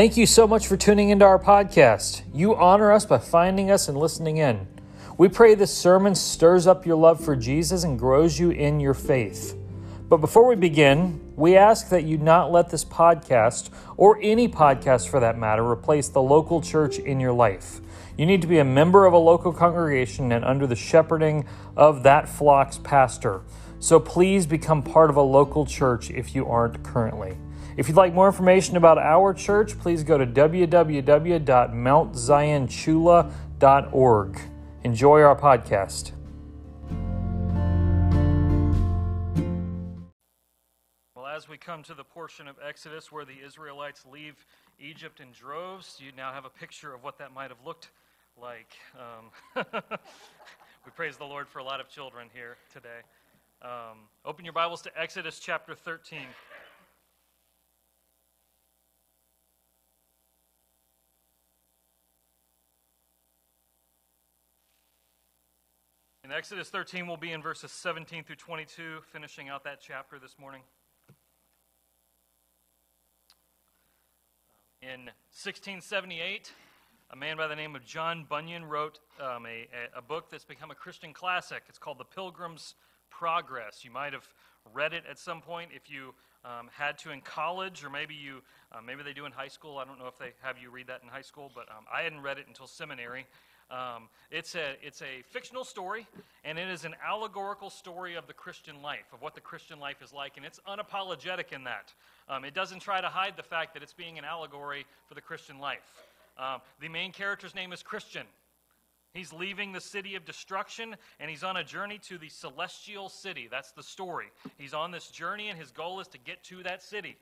Thank you so much for tuning into our podcast. You honor us by finding us and listening in. We pray this sermon stirs up your love for Jesus and grows you in your faith. But before we begin, we ask that you not let this podcast, or any podcast for that matter, replace the local church in your life. You need to be a member of a local congregation and under the shepherding of that flock's pastor. So please become part of a local church if you aren't currently. If you'd like more information about our church, please go to www.mountzionchula.org. Enjoy our podcast. Well, as we come to the portion of Exodus where the Israelites leave Egypt in droves, you now have a picture of what that might have looked like. Um, we praise the Lord for a lot of children here today. Um, open your Bibles to Exodus chapter 13. In Exodus 13, we'll be in verses 17 through 22, finishing out that chapter this morning. In 1678, a man by the name of John Bunyan wrote um, a, a book that's become a Christian classic. It's called The Pilgrim's Progress. You might have read it at some point if you um, had to in college, or maybe you, uh, maybe they do in high school. I don't know if they have you read that in high school, but um, I hadn't read it until seminary. Um, it's, a, it's a fictional story, and it is an allegorical story of the Christian life, of what the Christian life is like, and it's unapologetic in that. Um, it doesn't try to hide the fact that it's being an allegory for the Christian life. Um, the main character's name is Christian. He's leaving the city of destruction and he's on a journey to the celestial city. That's the story. He's on this journey and his goal is to get to that city.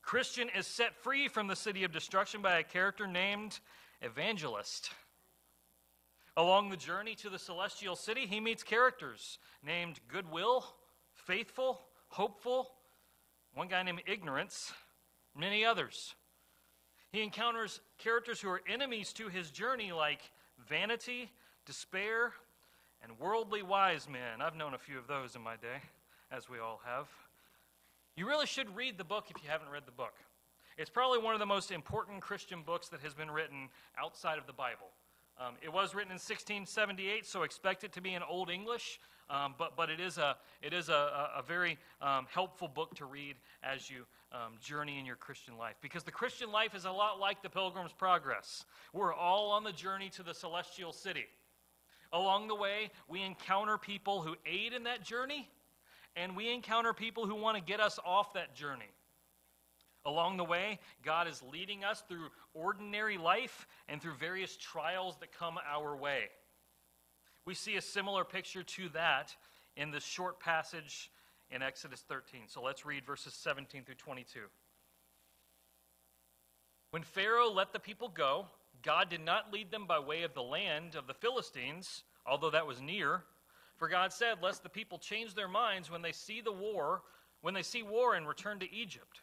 Christian is set free from the city of destruction by a character named Evangelist. Along the journey to the celestial city, he meets characters named Goodwill, Faithful, Hopeful, one guy named Ignorance, many others. He encounters characters who are enemies to his journey, like vanity, despair, and worldly wise men. I've known a few of those in my day, as we all have. You really should read the book if you haven't read the book. It's probably one of the most important Christian books that has been written outside of the Bible. Um, it was written in 1678, so expect it to be in Old English, um, but, but it is a, it is a, a, very um, helpful book to read as you um, journey in your Christian life. Because the Christian life is a lot like the Pilgrim's Progress. We're all on the journey to the celestial city. Along the way, we encounter people who aid in that journey, and we encounter people who want to get us off that journey. Along the way, God is leading us through ordinary life and through various trials that come our way. We see a similar picture to that in this short passage in Exodus 13. So let's read verses 17 through 22. When Pharaoh let the people go, God did not lead them by way of the land of the Philistines, although that was near. For God said, Lest the people change their minds when they see the war, when they see war and return to Egypt.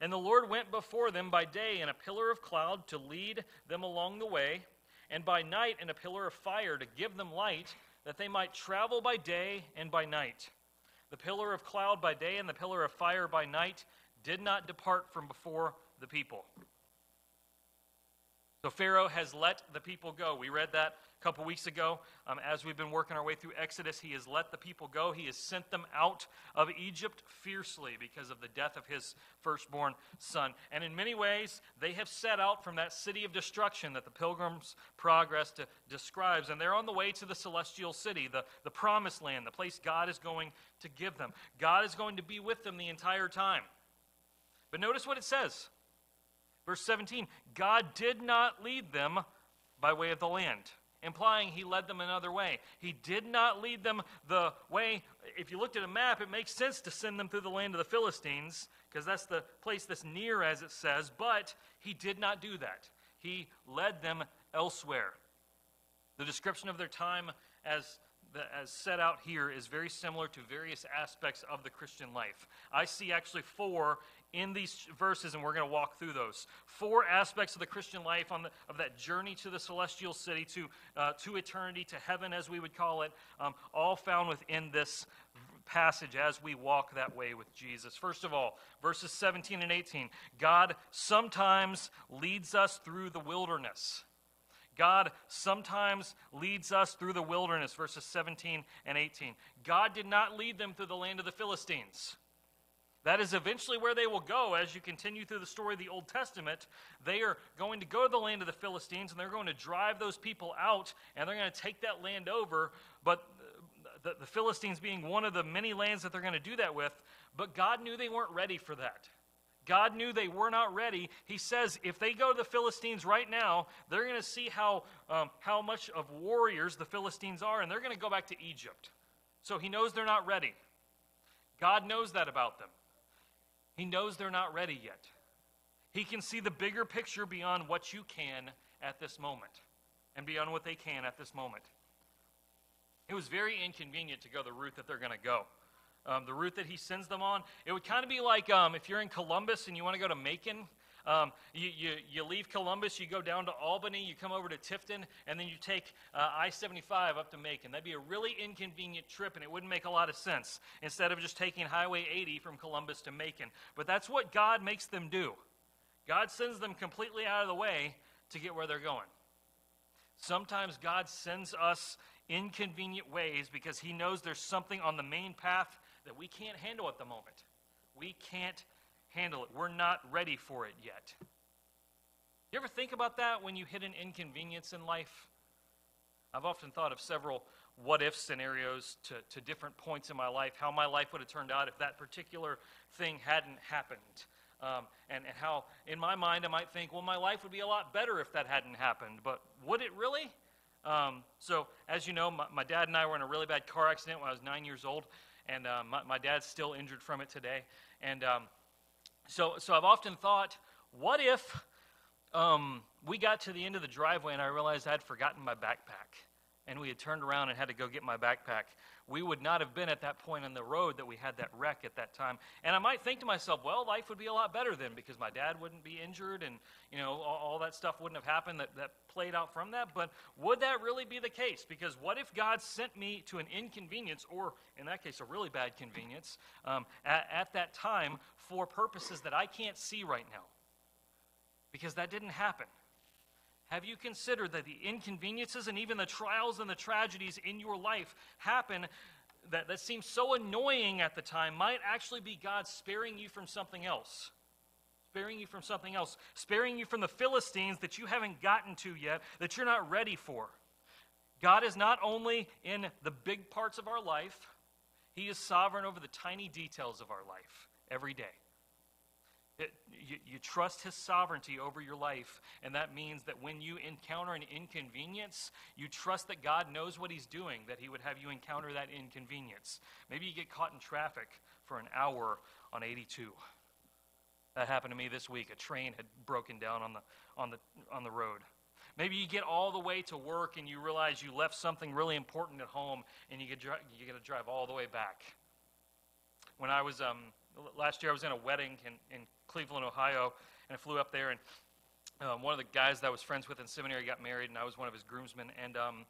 And the Lord went before them by day in a pillar of cloud to lead them along the way, and by night in a pillar of fire to give them light, that they might travel by day and by night. The pillar of cloud by day and the pillar of fire by night did not depart from before the people. So Pharaoh has let the people go. We read that a couple weeks ago. Um, as we've been working our way through Exodus, he has let the people go. He has sent them out of Egypt fiercely because of the death of his firstborn son. And in many ways, they have set out from that city of destruction that the Pilgrim's Progress to, describes. And they're on the way to the celestial city, the, the promised land, the place God is going to give them. God is going to be with them the entire time. But notice what it says. Verse 17 God did not lead them by way of the land, implying he led them another way. He did not lead them the way, if you looked at a map, it makes sense to send them through the land of the Philistines, because that's the place that's near, as it says, but he did not do that. he led them elsewhere. The description of their time as, the, as set out here is very similar to various aspects of the Christian life. I see actually four in these verses, and we're going to walk through those. Four aspects of the Christian life on the, of that journey to the celestial city, to, uh, to eternity, to heaven, as we would call it, um, all found within this passage as we walk that way with Jesus. First of all, verses 17 and 18 God sometimes leads us through the wilderness. God sometimes leads us through the wilderness, verses 17 and 18. God did not lead them through the land of the Philistines. That is eventually where they will go as you continue through the story of the Old Testament. They are going to go to the land of the Philistines and they're going to drive those people out and they're going to take that land over. But the, the Philistines being one of the many lands that they're going to do that with, but God knew they weren't ready for that. God knew they were not ready. He says if they go to the Philistines right now, they're going to see how, um, how much of warriors the Philistines are, and they're going to go back to Egypt. So he knows they're not ready. God knows that about them. He knows they're not ready yet. He can see the bigger picture beyond what you can at this moment and beyond what they can at this moment. It was very inconvenient to go the route that they're going to go. Um, the route that he sends them on, it would kind of be like um, if you're in Columbus and you want to go to Macon. Um, you, you, you, leave Columbus, you go down to Albany, you come over to Tifton, and then you take uh, I 75 up to Macon. That'd be a really inconvenient trip, and it wouldn't make a lot of sense instead of just taking Highway 80 from Columbus to Macon. But that's what God makes them do. God sends them completely out of the way to get where they're going. Sometimes God sends us inconvenient ways because He knows there's something on the main path that we can't handle at the moment. We can't handle it. We're not ready for it yet. You ever think about that when you hit an inconvenience in life? I've often thought of several what if scenarios to, to different points in my life, how my life would have turned out if that particular thing hadn't happened. Um, and, and how, in my mind, I might think, well, my life would be a lot better if that hadn't happened. But would it really? Um, so, as you know, my, my, dad and I were in a really bad car accident when I was nine years old, and uh, my, my, dad's still injured from it today. And um, so, so I've often thought, what if um, we got to the end of the driveway and I realized I'd forgotten my backpack? And we had turned around and had to go get my backpack, we would not have been at that point on the road that we had that wreck at that time. And I might think to myself, well, life would be a lot better then because my dad wouldn't be injured and, you know, all, all that stuff wouldn't have happened that, that played out from that. But would that really be the case? Because what if God sent me to an inconvenience, or in that case, a really bad convenience, um, at, at that time for purposes that I can't see right now? Because that didn't happen. Have you considered that the inconveniences and even the trials and the tragedies in your life happen that, that seem so annoying at the time might actually be God sparing you from something else? Sparing you from something else. Sparing you from the Philistines that you haven't gotten to yet, that you're not ready for. God is not only in the big parts of our life, He is sovereign over the tiny details of our life every day. It, you, you trust His sovereignty over your life, and that means that when you encounter an inconvenience, you trust that God knows what He's doing, that He would have you encounter that inconvenience. Maybe you get caught in traffic for an hour on 82. That happened to me this week. A train had broken down on the, on the, on the road. Maybe you get all the way to work and you realize you left something really important at home and you get, you get to drive all the way back. When I was um, last year, I was in a wedding in, in Cleveland, Ohio, and I flew up there. And um, one of the guys that I was friends with in seminary got married, and I was one of his groomsmen. And um,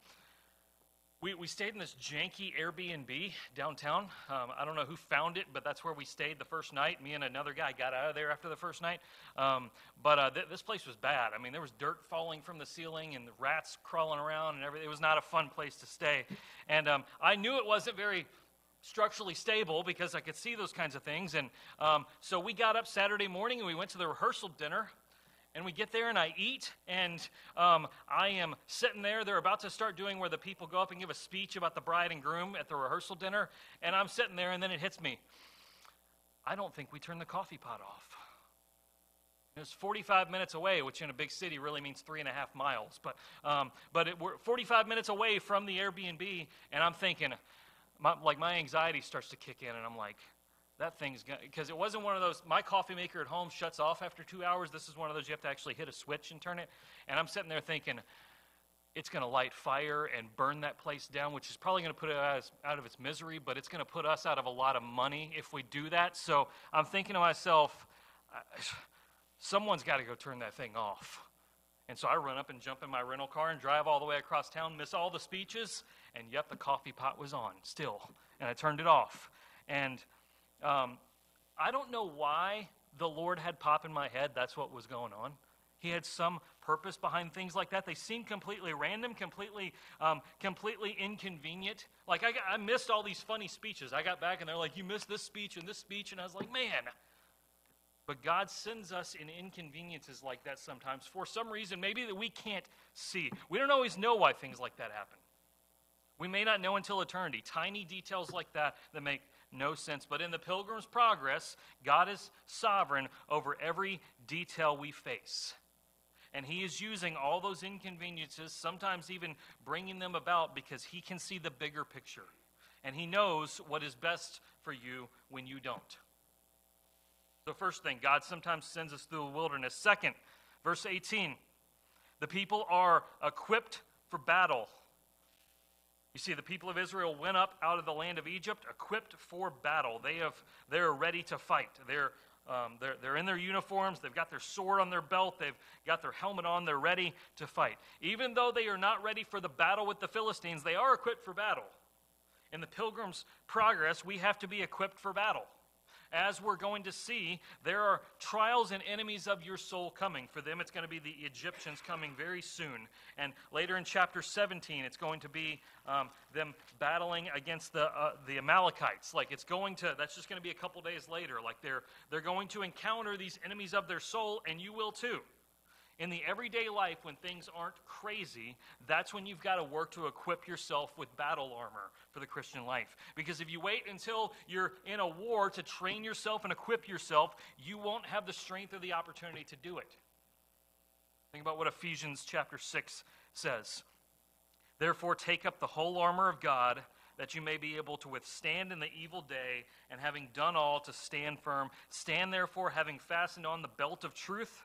we, we stayed in this janky Airbnb downtown. Um, I don't know who found it, but that's where we stayed the first night. Me and another guy got out of there after the first night. Um, but uh, th- this place was bad. I mean, there was dirt falling from the ceiling and the rats crawling around and everything. It was not a fun place to stay. And um, I knew it wasn't very structurally stable because I could see those kinds of things. And um, so we got up Saturday morning and we went to the rehearsal dinner. And we get there and I eat, and um, I am sitting there. They're about to start doing where the people go up and give a speech about the bride and groom at the rehearsal dinner. And I'm sitting there, and then it hits me. I don't think we turned the coffee pot off. It was 45 minutes away, which in a big city really means three and a half miles. But, um, but it, we're 45 minutes away from the Airbnb, and I'm thinking, my, like my anxiety starts to kick in, and I'm like, that thing's going because it wasn't one of those my coffee maker at home shuts off after two hours. This is one of those you have to actually hit a switch and turn it. And i'm sitting there thinking it's going to light fire and burn that place down which is probably going to put it out out of its misery but it's going to put us out of a lot of money if we do that. So i'm thinking to myself someone's got to go turn that thing off. And so I run up and jump in my rental car and drive all the way across town, miss all the speeches, and yet the coffee pot was on still. And I turned it off. And um, I don't know why the Lord had pop in my head that's what was going on. He had some purpose behind things like that. They seemed completely random, completely, um, completely inconvenient. Like I, got, I missed all these funny speeches. I got back and they're like, "You missed this speech and this speech," and I was like, "Man." But God sends us in inconveniences like that sometimes for some reason, maybe that we can't see. We don't always know why things like that happen. We may not know until eternity. Tiny details like that that make no sense. But in the Pilgrim's Progress, God is sovereign over every detail we face. And He is using all those inconveniences, sometimes even bringing them about because He can see the bigger picture. And He knows what is best for you when you don't. So, first thing, God sometimes sends us through the wilderness. Second, verse 18, the people are equipped for battle. You see, the people of Israel went up out of the land of Egypt equipped for battle. They have, they're ready to fight. They're, um, they're, they're in their uniforms. They've got their sword on their belt. They've got their helmet on. They're ready to fight. Even though they are not ready for the battle with the Philistines, they are equipped for battle. In the Pilgrim's Progress, we have to be equipped for battle as we're going to see, there are trials and enemies of your soul coming. For them, it's going to be the Egyptians coming very soon. And later in chapter 17, it's going to be um, them battling against the, uh, the Amalekites. Like it's going to, that's just going to be a couple days later. Like they're, they're going to encounter these enemies of their soul, and you will too in the everyday life when things aren't crazy, that's when you've got to work to equip yourself with battle armor for the Christian life. Because if you wait until you're in a war to train yourself and equip yourself, you won't have the strength or the opportunity to do it. Think about what Ephesians chapter 6 says. Therefore, take up the whole armor of God that you may be able to withstand in the evil day, and having done all, to stand firm. Stand therefore, having fastened on the belt of truth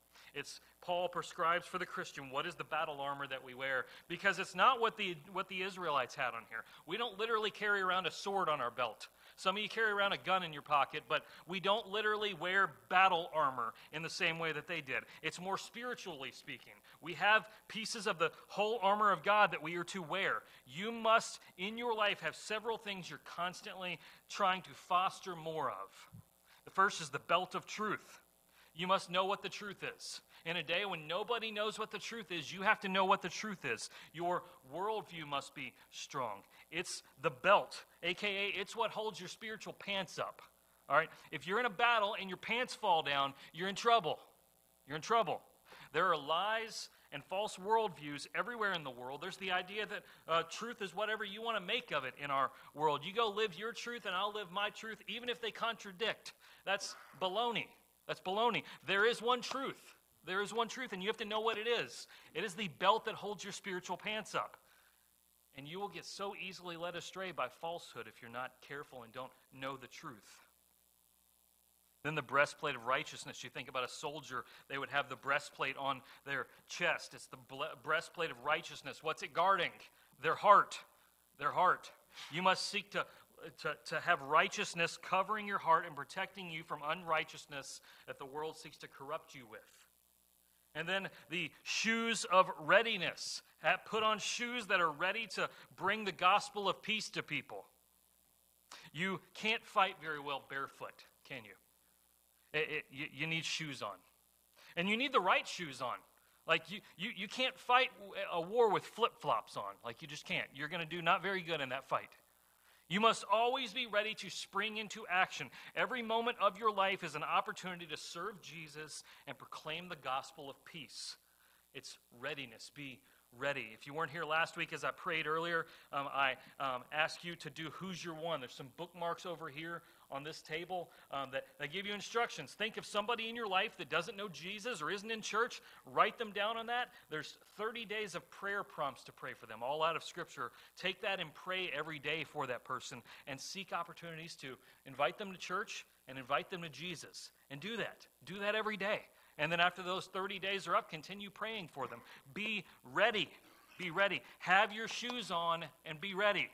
It's Paul prescribes for the Christian what is the battle armor that we wear because it's not what the what the Israelites had on here. We don't literally carry around a sword on our belt. Some of you carry around a gun in your pocket, but we don't literally wear battle armor in the same way that they did. It's more spiritually speaking. We have pieces of the whole armor of God that we are to wear. You must, in your life, have several things you're constantly trying to foster more of. The first is the belt of truth. You must know what the truth is. In a day when nobody knows what the truth is, you have to know what the truth is. Your worldview must be strong. It's the belt, aka, it's what holds your spiritual pants up. All right? If you're in a battle and your pants fall down, you're in trouble. You're in trouble. There are lies and false worldviews everywhere in the world. There's the idea that uh, truth is whatever you want to make of it in our world. You go live your truth, and I'll live my truth, even if they contradict. That's baloney. That's baloney. There is one truth. There is one truth, and you have to know what it is. It is the belt that holds your spiritual pants up. And you will get so easily led astray by falsehood if you're not careful and don't know the truth. Then the breastplate of righteousness. You think about a soldier, they would have the breastplate on their chest. It's the breastplate of righteousness. What's it guarding? Their heart. Their heart. You must seek to to, to have righteousness covering your heart and protecting you from unrighteousness that the world seeks to corrupt you with. And then the shoes of readiness. Put on shoes that are ready to bring the gospel of peace to people. You can't fight very well barefoot, can you? It, it, you, need shoes on. And you need the right shoes on. Like, you, you, you can't fight a war with flip flops on. Like, you just can't. You're going to do not very good in that fight. You must always be ready to spring into action. Every moment of your life is an opportunity to serve Jesus and proclaim the gospel of peace. It's readiness. Be ready. If you weren't here last week as I prayed earlier, um, I um, asked you to do Who's Your One. There's some bookmarks over here on this table um, that, that give you instructions. Think of somebody in your life that doesn't know Jesus or isn't in church. Write them down on that. There's 30 days of prayer prompts to pray for them, all out of Scripture. Take that and pray every day for that person and seek opportunities to invite them to church and invite them to Jesus. And do that. Do that every day. And then after those 30 days are up, continue praying for them. Be ready. Be ready. Have your shoes on and be ready.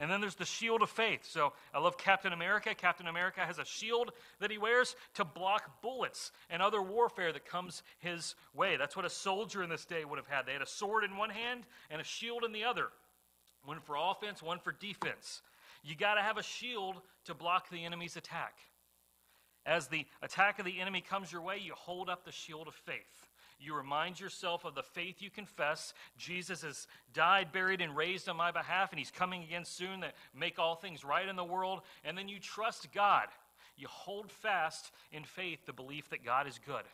And then there's the shield of faith. So I love Captain America. Captain America has a shield that he wears to block bullets and other warfare that comes his way. That's what a soldier in this day would have had. They had a sword in one hand and a shield in the other one for offense, one for defense. You got to have a shield to block the enemy's attack. As the attack of the enemy comes your way, you hold up the shield of faith. You remind yourself of the faith you confess. Jesus has died, buried, and raised on my behalf, and he's coming again soon to make all things right in the world. And then you trust God. You hold fast in faith the belief that God is good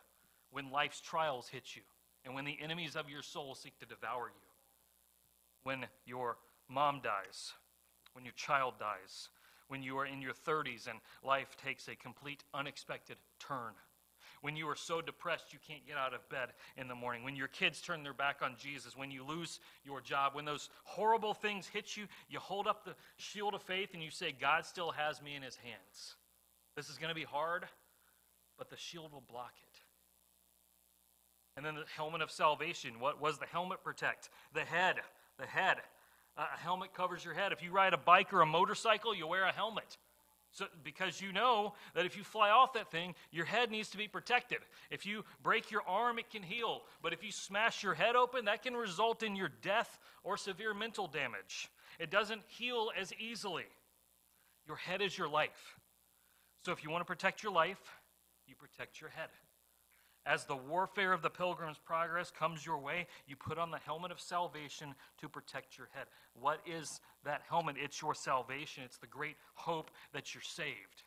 when life's trials hit you and when the enemies of your soul seek to devour you. When your mom dies, when your child dies, when you are in your 30s and life takes a complete unexpected turn when you are so depressed you can't get out of bed in the morning, when your kids turn their back on Jesus, when you lose your job, when those horrible things hit you, you hold up the shield of faith and you say, God still has me in his hands. This is going to be hard, but the shield will block it. And then the helmet of salvation. What was the helmet protect? The head. The head. A helmet covers your head. If you ride a bike or a motorcycle, you wear a helmet. So, because you know that if you fly off that thing, your head needs to be protected. If you break your arm, it can heal. But if you smash your head open, that can result in your death or severe mental damage. It doesn't heal as easily. Your head is your life. So if you want to protect your life, you protect your head. As the warfare of the pilgrim's progress comes your way, you put on the helmet of salvation to protect your head. What is that helmet? It's your salvation, it's the great hope that you're saved.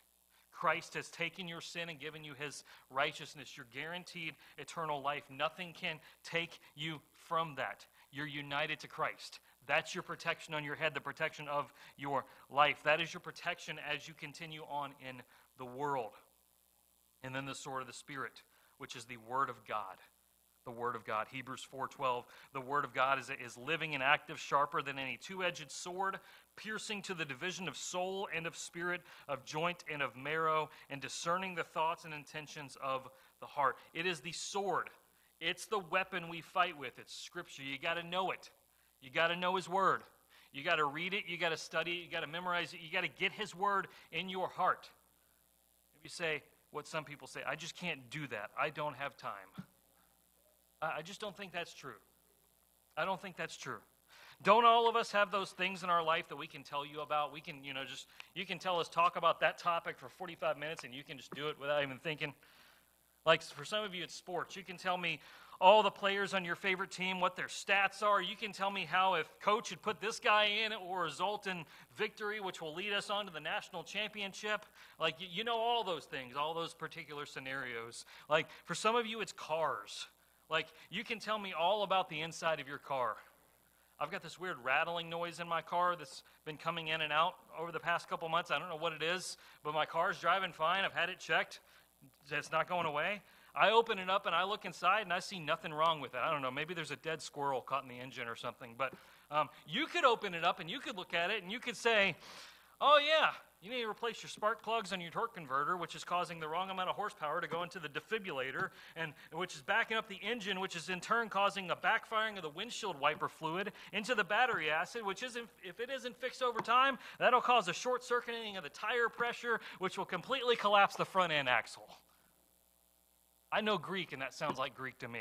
Christ has taken your sin and given you his righteousness. You're guaranteed eternal life. Nothing can take you from that. You're united to Christ. That's your protection on your head, the protection of your life. That is your protection as you continue on in the world. And then the sword of the Spirit which is the Word of God. The Word of God. Hebrews 4.12, the Word of God is, is living and active, sharper than any two-edged sword, piercing to the division of soul and of spirit, of joint and of marrow, and discerning the thoughts and intentions of the heart. It is the sword. It's the weapon we fight with. It's Scripture. You got to know it. You got to know His Word. You got to read it. You got to study it. You got to memorize it. You got to get His Word in your heart. If you say, what some people say. I just can't do that. I don't have time. I just don't think that's true. I don't think that's true. Don't all of us have those things in our life that we can tell you about? We can, you know, just, you can tell us, talk about that topic for 45 minutes and you can just do it without even thinking. Like for some of you, it's sports. You can tell me, all the players on your favorite team, what their stats are. You can tell me how, if coach had put this guy in, it will result in victory, which will lead us on to the national championship. Like, you know all those things, all those particular scenarios. Like, for some of you, it's cars. Like, you can tell me all about the inside of your car. I've got this weird rattling noise in my car that's been coming in and out over the past couple months. I don't know what it is, but my car's driving fine. I've had it checked. It's not going away. I open it up and I look inside and I see nothing wrong with it. I don't know, maybe there's a dead squirrel caught in the engine or something. But um, you could open it up and you could look at it and you could say, oh, yeah, you need to replace your spark plugs on your torque converter, which is causing the wrong amount of horsepower to go into the defibrillator, and which is backing up the engine, which is in turn causing a backfiring of the windshield wiper fluid into the battery acid, which isn't, if it isn't fixed over time, that'll cause a short circuiting of the tire pressure, which will completely collapse the front end axle. I know Greek, and that sounds like Greek to me.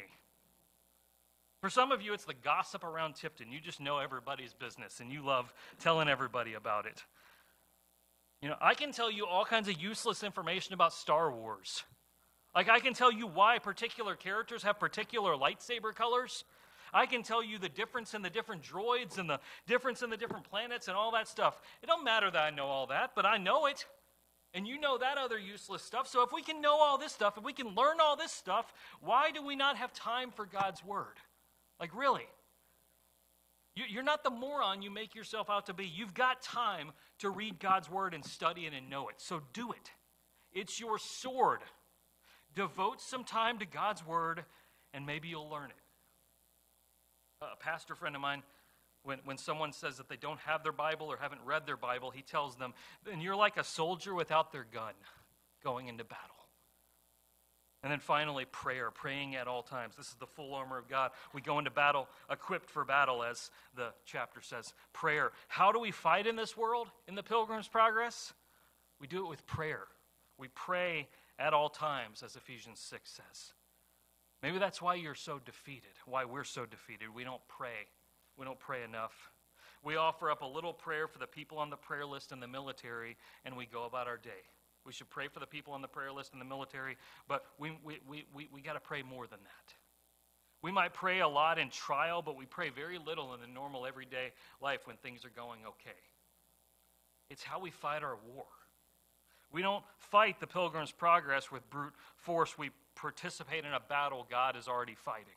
For some of you, it's the gossip around Tifton. You just know everybody's business, and you love telling everybody about it. You know, I can tell you all kinds of useless information about Star Wars. Like, I can tell you why particular characters have particular lightsaber colors. I can tell you the difference in the different droids and the difference in the different planets and all that stuff. It don't matter that I know all that, but I know it and you know that other useless stuff. So if we can know all this stuff, if we can learn all this stuff, why do we not have time for God's Word? Like, really? You're not the moron you make yourself out to be. You've got time to read God's word and study it and know it. So do it. It's your sword. Devote some time to God's word, and maybe you'll learn it. A pastor friend of mine, when, when someone says that they don't have their Bible or haven't read their Bible, he tells them, then you're like a soldier without their gun going into battle. And then finally, prayer, praying at all times. This is the full armor of God. We go into battle equipped for battle, as the chapter says. Prayer. How do we fight in this world, in the Pilgrim's Progress? We do it with prayer. We pray at all times, as Ephesians 6 says. Maybe that's why you're so defeated, why we're so defeated. We don't pray. We don't pray enough. We offer up a little prayer for the people on the prayer list in the military, and we go about our day. We should pray for the people on the prayer list in the military, but we, we, we, we, we got to pray more than that. We might pray a lot in trial, but we pray very little in the normal everyday life when things are going okay. It's how we fight our war. We don't fight the pilgrim's progress with brute force. We participate in a battle God is already fighting.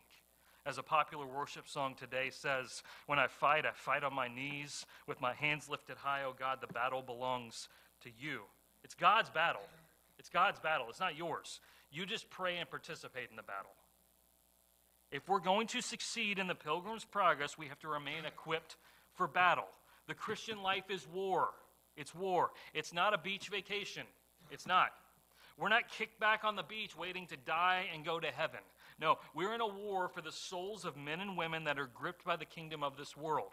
As a popular worship song today says, When I fight, I fight on my knees with my hands lifted high. Oh God, the battle belongs to you. It's God's battle. It's God's battle. It's not yours. You just pray and participate in the battle. If we're going to succeed in the pilgrim's progress, we have to remain equipped for battle. The Christian life is war. It's war. It's not a beach vacation. It's not. We're not kicked back on the beach waiting to die and go to heaven. No, we're in a war for the souls of men and women that are gripped by the kingdom of this world.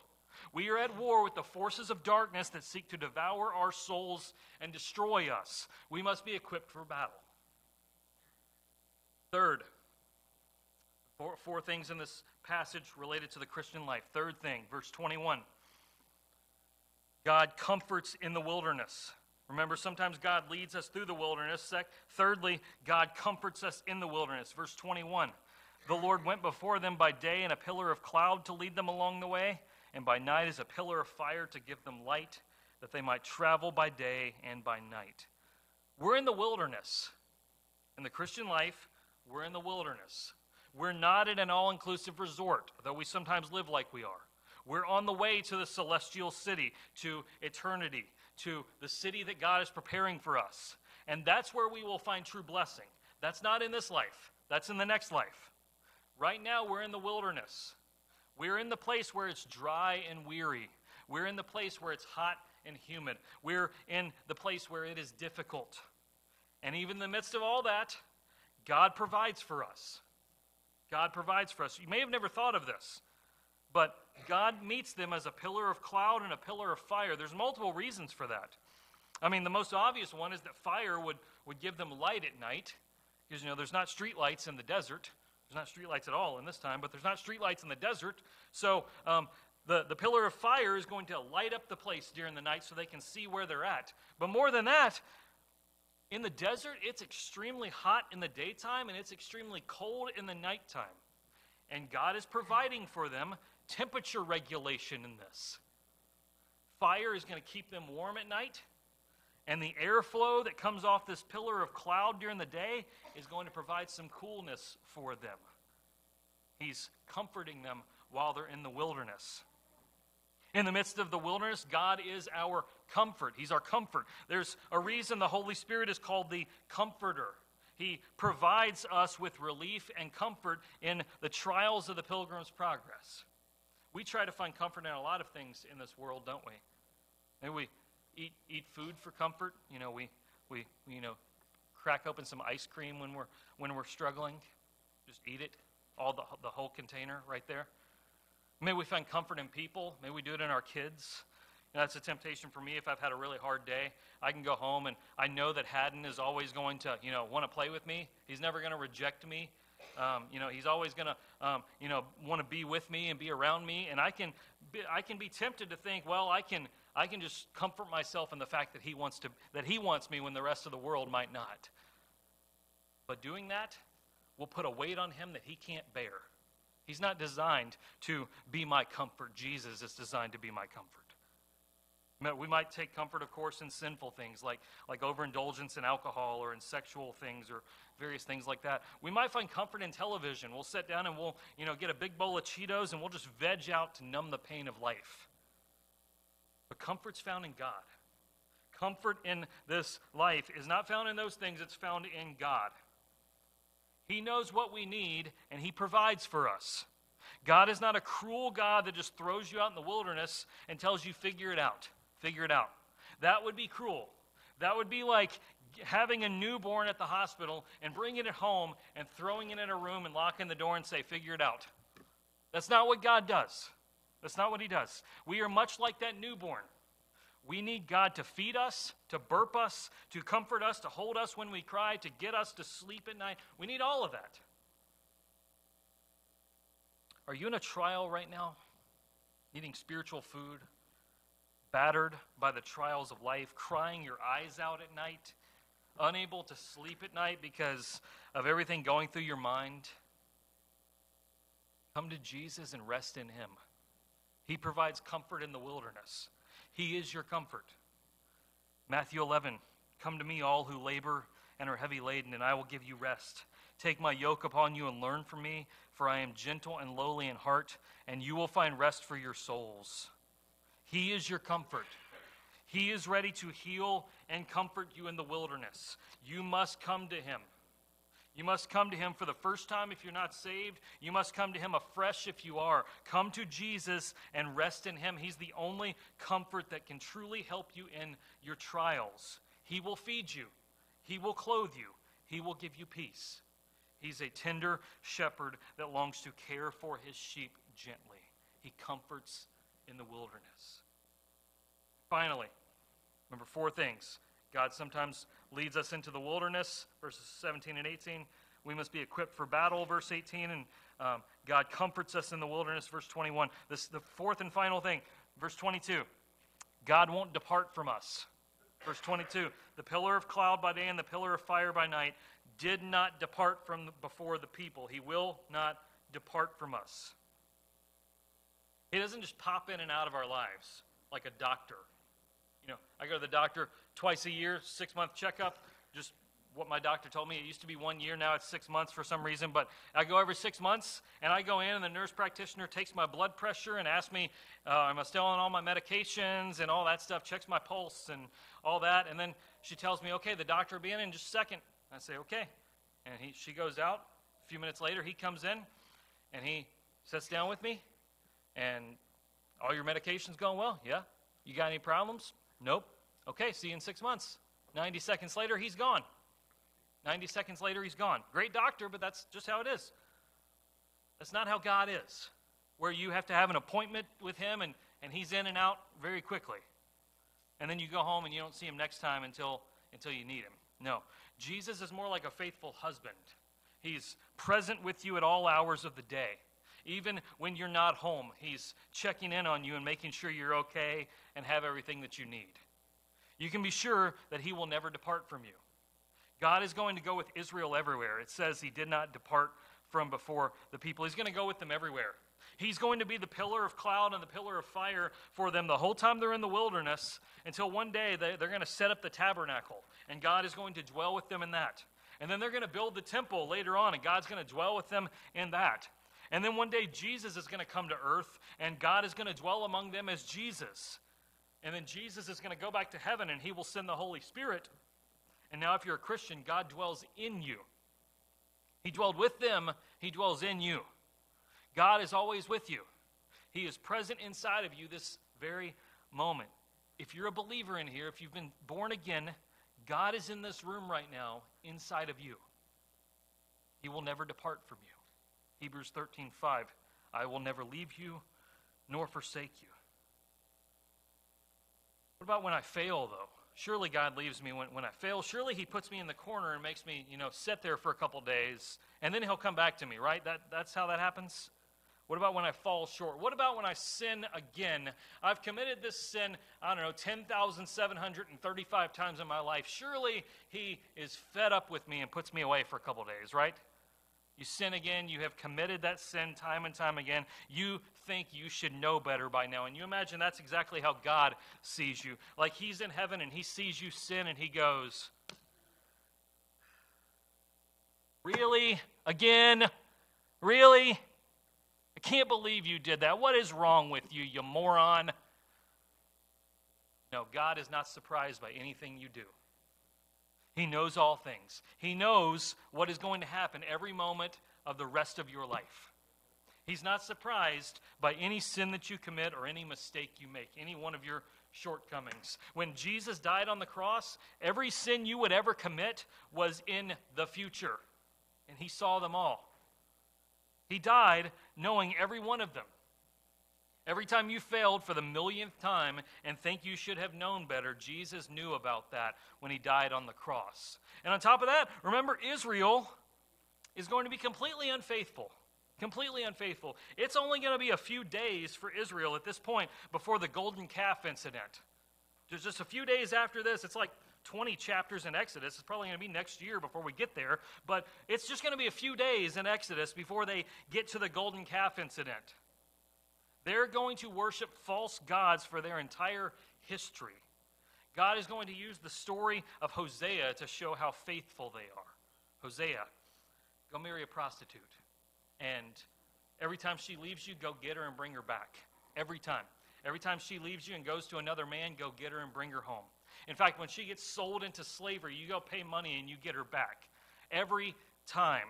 We are at war with the forces of darkness that seek to devour our souls and destroy us. We must be equipped for battle. Third, four, four things in this passage related to the Christian life. Third thing, verse 21 God comforts in the wilderness. Remember, sometimes God leads us through the wilderness. Thirdly, God comforts us in the wilderness. Verse 21 The Lord went before them by day in a pillar of cloud to lead them along the way and by night as a pillar of fire to give them light, that they might travel by day and by night. We're in the wilderness. In the Christian life, we're in the wilderness. We're not in an all inclusive resort, though we sometimes live like we are. We're on the way to the celestial city, to eternity, to the city that God is preparing for us. And that's where we will find true blessing. That's not in this life, that's in the next life. Right now, we're in the wilderness. We're in the place where it's dry and weary. We're in the place where it's hot and humid. We're in the place where it is difficult. And even in the midst of all that, God provides for us. God provides for us. You may have never thought of this, but God meets them as a pillar of cloud and a pillar of fire. There's multiple reasons for that. I mean, the most obvious one is that fire would, would give them light at night, because, you know, there's not street lights in the desert. There's not streetlights at all in this time, but there's not streetlights in the desert. So um, the, the pillar of fire is going to light up the place during the night so they can see where they're at. But more than that, in the desert, it's extremely hot in the daytime and it's extremely cold in the nighttime. And God is providing for them temperature regulation in this. Fire is going to keep them warm at night and the airflow that comes off this pillar of cloud during the day is going to provide some coolness for them. He's comforting them while they're in the wilderness. In the midst of the wilderness, God is our comfort. He's our comfort. There's a reason the Holy Spirit is called the Comforter. He provides us with relief and comfort in the trials of the pilgrim's progress. We try to find comfort in a lot of things in this world, don't we? Maybe we eat, eat food for comfort. You know, we, we, you know, crack open some ice cream when we're, when we're struggling. Just eat it, all the, the whole container right there. Maybe we find comfort in people. Maybe we do it in our kids. That's a temptation for me if I've had a really hard day. I can go home and I know that Haddon is always going to, you know, want to play with me. He's never going to reject me. Um, you know, he's always going to, um, you know, want to be with me and be around me. And I can, be, I can be tempted to think, well, I can, I can just comfort myself in the fact that he wants to that he wants me when the rest of the world might not. But doing that will put a weight on him that he can't bear. He's not designed to be my comfort. Jesus is designed to be my comfort. We might take comfort, of course, in sinful things like, like overindulgence in alcohol or in sexual things or various things like that. We might find comfort in television. We'll sit down and we'll, you know, get a big bowl of Cheetos and we'll just veg out to numb the pain of life. But comfort's found in God. Comfort in this life is not found in those things, it's found in God. He knows what we need and He provides for us. God is not a cruel God that just throws you out in the wilderness and tells you, figure it out. Figure it out. That would be cruel. That would be like having a newborn at the hospital and bringing it home and throwing it in a room and locking the door and say, figure it out. That's not what God does. That's not what He does. We are much like that newborn. We need God to feed us, to burp us, to comfort us, to hold us when we cry, to get us to sleep at night. We need all of that. Are you in a trial right now? Needing spiritual food? Battered by the trials of life? Crying your eyes out at night? Unable to sleep at night because of everything going through your mind? Come to Jesus and rest in Him. He provides comfort in the wilderness. He is your comfort. Matthew 11 Come to me, all who labor and are heavy laden, and I will give you rest. Take my yoke upon you and learn from me, for I am gentle and lowly in heart, and you will find rest for your souls. He is your comfort. He is ready to heal and comfort you in the wilderness. You must come to him. You must come to him for the first time if you're not saved. You must come to him afresh if you are. Come to Jesus and rest in him. He's the only comfort that can truly help you in your trials. He will feed you, he will clothe you, he will give you peace. He's a tender shepherd that longs to care for his sheep gently. He comforts in the wilderness. Finally, remember four things God sometimes leads us into the wilderness, verses 17 and 18. We must be equipped for battle, verse 18. And um, God comforts us in the wilderness, verse 21. This, the fourth and final thing, verse 22. God won't depart from us. Verse 22 The pillar of cloud by day and the pillar of fire by night did not depart from before the people. He will not depart from us. He doesn't just pop in and out of our lives like a doctor. You know, I go to the doctor twice a year, six month checkup, just what my doctor told me. It used to be one year, now it's six months for some reason. But I go every six months, and I go in, and the nurse practitioner takes my blood pressure and asks me, uh, Am I still on all my medications and all that stuff? Checks my pulse and all that. And then she tells me, Okay, the doctor will be in in just a second. I say, Okay. And he, she goes out. A few minutes later, he comes in, and he sits down with me, and all your medication's going well? Yeah. You got any problems? Nope. Okay, see you in six months. 90 seconds later, he's gone. 90 seconds later, he's gone. Great doctor, but that's just how it is. That's not how God is, where you have to have an appointment with him and, and he's in and out very quickly. And then you go home and you don't see him next time until, until you need him. No. Jesus is more like a faithful husband. He's present with you at all hours of the day. Even when you're not home, he's checking in on you and making sure you're okay and have everything that you need. You can be sure that he will never depart from you. God is going to go with Israel everywhere. It says he did not depart from before the people. He's going to go with them everywhere. He's going to be the pillar of cloud and the pillar of fire for them the whole time they're in the wilderness until one day they, are going to set up the tabernacle, and God is going to dwell with them in that. And then they're going to build the temple later on, and God's going to dwell with them in that. And then one day Jesus is going to come to earth, and God is going to dwell among them as Jesus. And then Jesus is going to go back to heaven and he will send the Holy Spirit. And now, if you're a Christian, God dwells in you. He dwelled with them, he dwells in you. God is always with you, he is present inside of you this very moment. If you're a believer in here, if you've been born again, God is in this room right now inside of you. He will never depart from you. Hebrews 13 5. I will never leave you nor forsake you. What about when I fail, though? Surely God leaves me when, when I fail. Surely He puts me in the corner and makes me, you know, sit there for a couple days, and then He'll come back to me, right? That, that's how that happens? What about when I fall short? What about when I sin again? I've committed this sin, I don't know, 10,735 times in my life. Surely He is fed up with me and puts me away for a couple days, right? You sin again, you have committed that sin time and time again. You think you should know better by now. And you imagine that's exactly how God sees you. Like He's in heaven and He sees you sin and He goes, Really? Again? Really? I can't believe you did that. What is wrong with you, you moron? No, God is not surprised by anything you do. He knows all things. He knows what is going to happen every moment of the rest of your life. He's not surprised by any sin that you commit or any mistake you make, any one of your shortcomings. When Jesus died on the cross, every sin you would ever commit was in the future, and He saw them all. He died knowing every one of them. Every time you failed for the millionth time and think you should have known better, Jesus knew about that when he died on the cross. And on top of that, remember, Israel is going to be completely unfaithful. Completely unfaithful. It's only going to be a few days for Israel at this point before the golden calf incident. There's just a few days after this. It's like 20 chapters in Exodus. It's probably going to be next year before we get there, but it's just going to be a few days in Exodus before they get to the golden calf incident. They're going to worship false gods for their entire history. God is going to use the story of Hosea to show how faithful they are. Hosea, go marry a prostitute. And every time she leaves you, go get her and bring her back. Every time. Every time she leaves you and goes to another man, go get her and bring her home. In fact, when she gets sold into slavery, you go pay money and you get her back. Every time.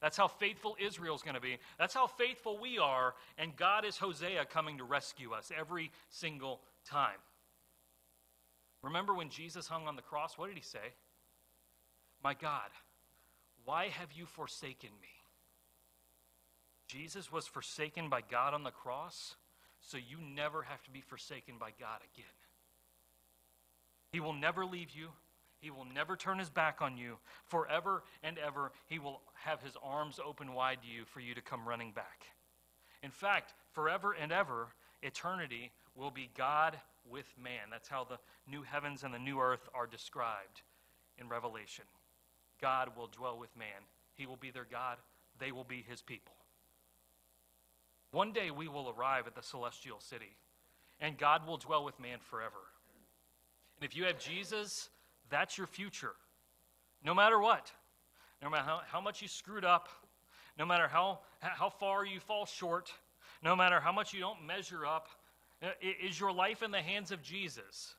That's how faithful Israel's going to be. That's how faithful we are, and God is Hosea coming to rescue us every single time. Remember when Jesus hung on the cross? What did he say? My God, why have you forsaken me? Jesus was forsaken by God on the cross, so you never have to be forsaken by God again. He will never leave you. He will never turn his back on you. Forever and ever, he will have his arms open wide to you for you to come running back. In fact, forever and ever, eternity will be God with man. That's how the new heavens and the new earth are described in Revelation. God will dwell with man. He will be their God, they will be his people. One day we will arrive at the celestial city, and God will dwell with man forever. And if you have Jesus, that's your future. No matter what. No matter how, how much you screwed up, no matter how, how far you fall short, no matter how much you don't measure up, is your life in the hands of Jesus?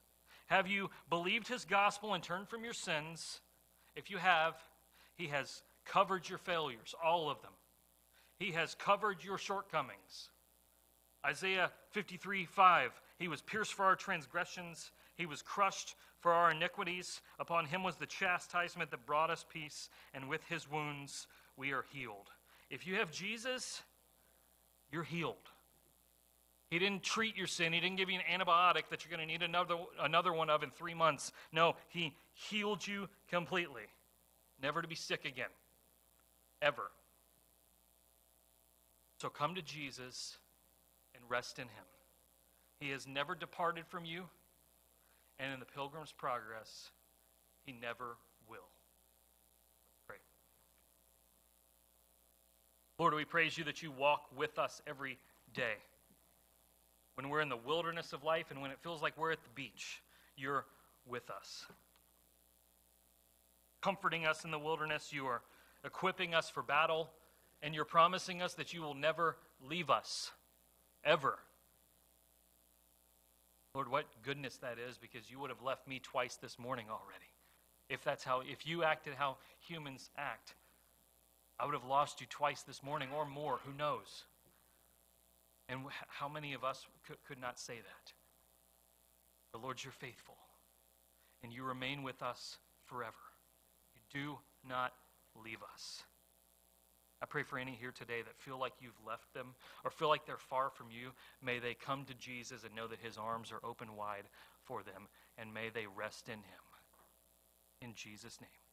Have you believed his gospel and turned from your sins? If you have, he has covered your failures, all of them. He has covered your shortcomings. Isaiah 53 5, he was pierced for our transgressions, he was crushed for our iniquities. Upon him was the chastisement that brought us peace, and with his wounds we are healed. If you have Jesus, you're healed. He didn't treat your sin. He didn't give you an antibiotic that you're going to need another, another one of in three months. No, He healed you completely. Never to be sick again. Ever. So come to Jesus and rest in Him. He has never departed from you and in the Pilgrim's Progress, he never will. Pray. Lord, we praise you that you walk with us every day. When we're in the wilderness of life and when it feels like we're at the beach, you're with us. Comforting us in the wilderness, you are equipping us for battle, and you're promising us that you will never leave us, ever. Lord, what goodness that is because you would have left me twice this morning already. If that's how, if you acted how humans act, I would have lost you twice this morning or more. Who knows? And how many of us could, could not say that? But Lord, you're faithful, and you remain with us forever. You do not leave us. I pray for any here today that feel like you've left them or feel like they're far from you. May they come to Jesus and know that his arms are open wide for them, and may they rest in him. In Jesus' name.